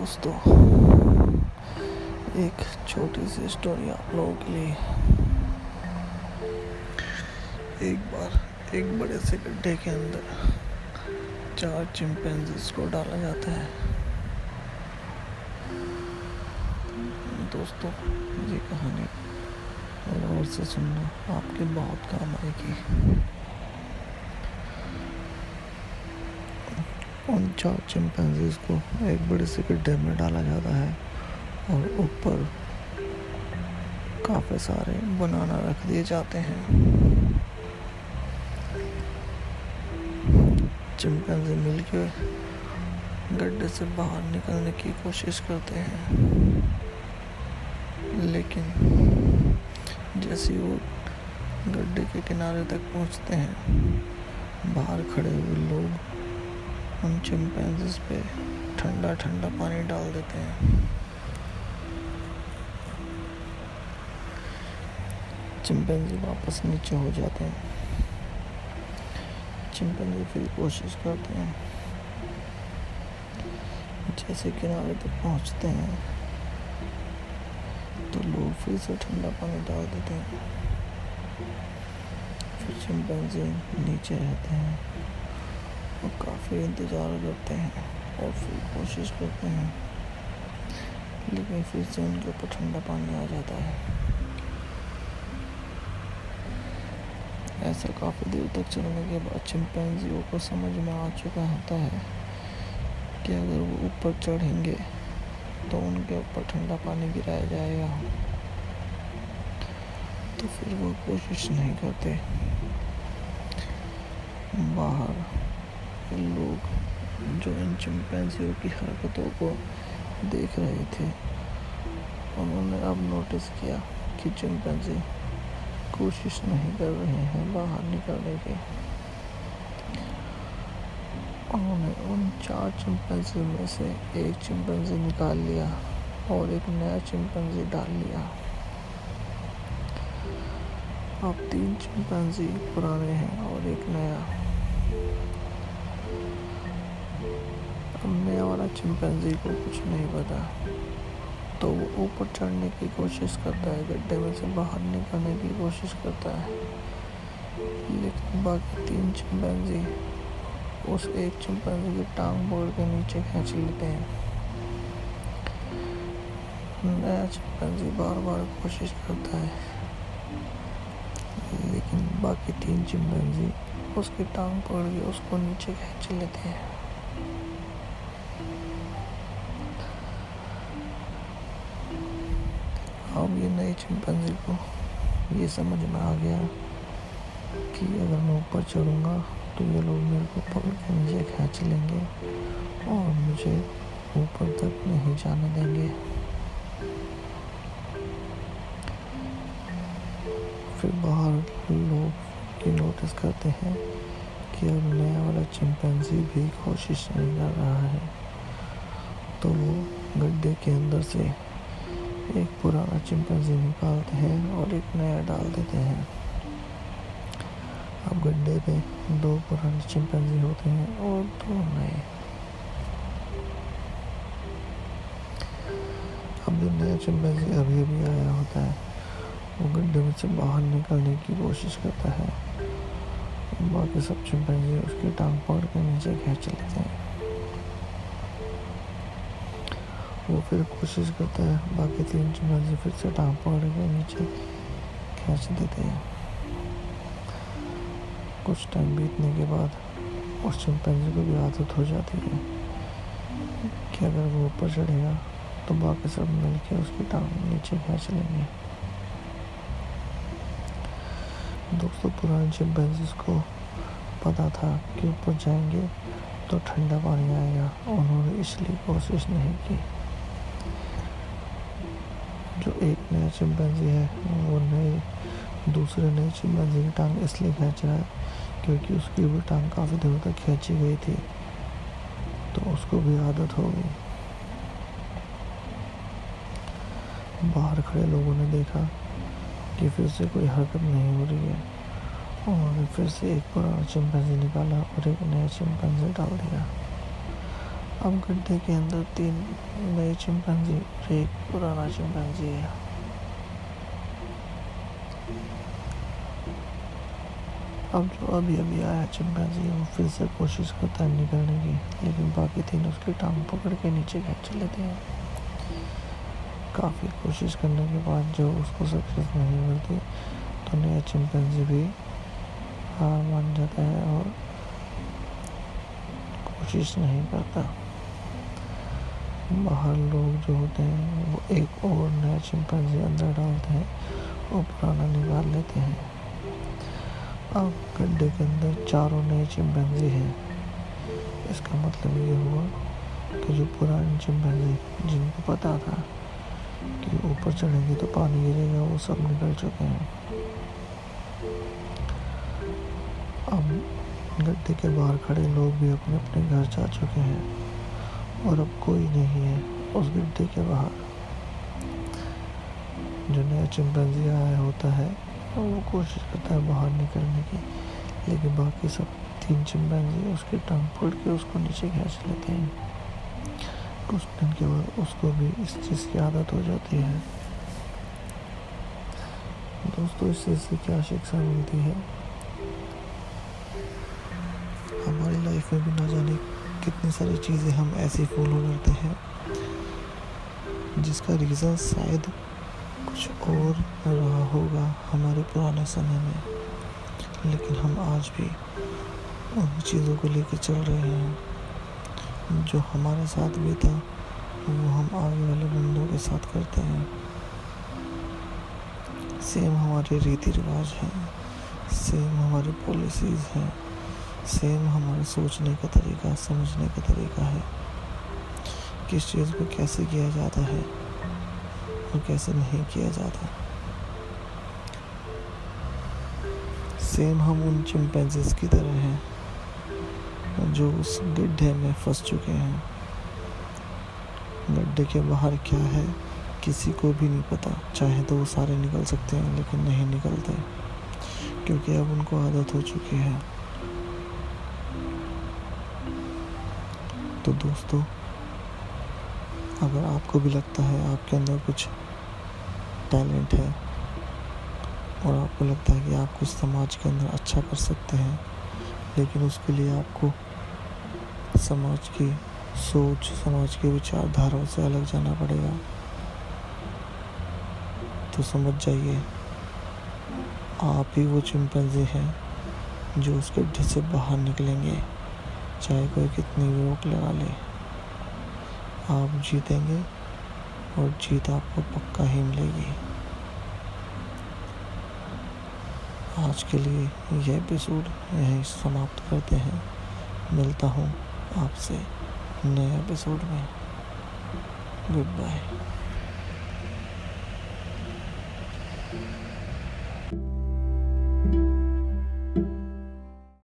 दोस्तों, एक छोटी सी स्टोरी आप लोगों के लिए। एक बार एक बड़े से गड्ढे के अंदर चार चिंपैंजीज को डाला जाता है। दोस्तों, ये कहानी और से सुनना आपके बहुत काम आएगी। उन चार चिंपैंजीज को एक बड़े से गड्ढे में डाला जाता है और ऊपर काफ़ी सारे बनाना रख दिए जाते हैं। चिंपैंजी मिलके गड्ढे से बाहर निकलने की कोशिश करते हैं। लेकिन जैसे वो गड्ढे के किनारे तक पहुँचते हैं, बाहर खड़े हुए लोग उन पे ठंडा ठंडा पानी डाल देते हैं। चिंपैंजी वापस नीचे हो जाते हैं। चिंपैंजी फिर कोशिश करते हैं, जैसे किनारे तक पहुँचते हैं तो लोग फिर से ठंडा पानी डाल देते हैं। फिर चिंपैंजी नीचे रहते हैं। और काफ़ी इंतज़ार करते हैं और फिर कोशिश करते हैं लेकिन फिर से उनके ऊपर ठंडा पानी आ जाता है। ऐसा काफ़ी देर तक चलने के बाद चिंपैंजियों को समझ में आ चुका होता है कि अगर वो ऊपर चढ़ेंगे तो उनके ऊपर ठंडा पानी गिराया जाएगा। तो फिर वो कोशिश नहीं करते। बाहर लोग जो इन चिंपैंजियों की हरकतों को देख रहे थे, उन्होंने अब नोटिस किया कि चिंपैंजी कोशिश नहीं कर रहे हैं बाहर निकलने की। उन्होंने उन चार चिंपैंजी में से एक चिंपैंजी निकाल लिया और एक नया चिंपैंजी डाल लिया। अब तीन चिंपैंजी पुराने हैं और एक नया। सामने वाला चिंपैंजी को कुछ नहीं पता। तो वो ऊपर चढ़ने की कोशिश करता है, गड्ढे में से बाहर निकलने की कोशिश करता है। लेकिन बाकी तीन चिंपैंजी उस एक चिंपैंजी की टांग बोल के नीचे खींच लेते हैं। नया चिंपैंजी बार बार कोशिश करता है। लेकिन बाकी तीन चिंपैंजी उसकी टांग पकड़ के उसको नीचे खींच लेते हैं। अब ये नए चिंपैंजी को ये समझ में आ गया कि अगर मैं ऊपर चढ़ूँगा तो ये लोग मेरे को पकड़ के नीचे खींच लेंगे और मुझे ऊपर तक नहीं जाने देंगे। फिर बाहर लोग ये नोटिस करते हैं कि अब नया वाला चिंपैंजी भी कोशिश नहीं कर रहा है। तो वो गड्ढे के अंदर से एक पुराना चिंपैंजी निकालते हैं और एक नया डाल देते हैं। अब गड्ढे पे दो पुराने चिंपैंजी होते हैं और दो नए। अब जो नया चिंपैंजी अभी अभी आया होता है वो गड्ढे में से बाहर निकलने की कोशिश करता है। बाकी सब चिंपैंजी उसकी टांग पकड़ के नीचे खींच लेते हैं। वो फिर कोशिश करता है, बाकी तीन चिंपैंजी फिर से टांग पकड़ के नीचे खींच देते हैं। कुछ टाइम बीतने के बाद उस चिंपैंजी को भी आदत हो जाती है कि अगर वो ऊपर चढ़ेगा तो बाकी सब मिल के उसकी टांग नीचे खींच लेंगे। दोस्तों, पुराने चिंपैंजीज को पता था कि ऊपर जाएँगे तो ठंडा पानी आएगा। उन्होंने इसलिए कोशिश नहीं की। जो एक नया चिंपैंजी है, वो नए, दूसरे नए चिंपैंजी की टांग इसलिए खींच रहा है, क्योंकि उसकी भी टांग काफ़ी देर तक खींची गई थी तो उसको भी आदत हो गई। बाहर खड़े लोगों ने देखा कि फिर से कोई हरकत नहीं हो रही है। और फिर से एक पुराना चिंपैंजी निकाला और एक नया चिंपैंजी डाल दिया। अब गड्ढे के अंदर तीन नए चिंपैंजी और एक पुराना चिंपैंजी है। अब जो अभी अभी आया चिंपैंजी वो फिर से कोशिश करता है निकलने की, लेकिन बाकी तीन उसकी टांग पकड़ के नीचे खींच लेते हैं काफ़ी कोशिश करने के बाद जो उसको सक्सेस नहीं मिलती तो नया चिंपैंजी भी हार मान जाता है और कोशिश नहीं करता। बाहर लोग जो होते हैं, वो एक और नया चिंपैंजी अंदर डालते हैं और पुराना निकाल लेते हैं। अब गड्ढे के अंदर चारों नए चिंपैंजी हैं। इसका मतलब ये हुआ कि जो पुराने चिंपैंजी जिनको पता था कि ऊपर चढ़ेंगे तो पानी गिरेगा, वो सब निकल चुके हैं। अब गड्ढे के बाहर खड़े लोग भी अपने अपने घर जा चुके हैं और अब कोई नहीं है उस गड्ढे के बाहर। जो नया चिंपैंजी आया होता है वो कोशिश करता है बाहर निकलने की, लेकिन बाकी सब तीन चिंपैंजी उसके टांग पकड़ के उसको नीचे खींच लेते हैं। कुछ दिन के बाद उसको भी इस चीज़ की आदत हो जाती है। दोस्तों, इस चीज़ से क्या शिक्षा मिलती है? हमारी लाइफ में भी ना जाने कितनी सारी चीज़ें हम ऐसी फॉलो करते हैं, जिसका रीज़न शायद कुछ और रहा होगा हमारे पुराने समय में। लेकिन हम आज भी उन चीज़ों को लेकर चल रहे हैं। जो हमारे साथ भी था, वो हम आगे वाले बंदों के साथ करते हैं। सेम हमारे रीति रिवाज हैं। सेम हमारी पॉलिसीज़ हैं। सेम हमारे सोचने का तरीका, समझने का तरीका है किस चीज़ को कैसे किया जाता है और कैसे नहीं किया जाता। सेम हम उन चिंपैंजीज की तरह हैं। जो उस गड्ढे में फंस चुके हैं। गड्ढे के बाहर क्या है, किसी को भी नहीं पता। चाहे तो वो सारे निकल सकते हैं, लेकिन नहीं निकलते, क्योंकि अब उनको आदत हो चुकी है। तो दोस्तों, अगर आपको भी लगता है आपके अंदर कुछ टैलेंट है, और आपको लगता है कि आप कुछ समाज के अंदर अच्छा कर सकते हैं, लेकिन उसके लिए आपको समाज की सोच, समाज की विचारधाराओं से अलग जाना पड़ेगा। तो समझ जाइए, आप ही वो चिंपैंजी हैं जो उस गड्ढे से बाहर निकलेंगे, चाहे कोई कितनी भी रोक लगा ले। आप जीतेंगे और जीत आपको पक्का ही मिलेगी। आज के लिए यह एपिसोड यहीं समाप्त करते हैं। मिलता हूँ। आपसे नए एपिसोड में। Good bye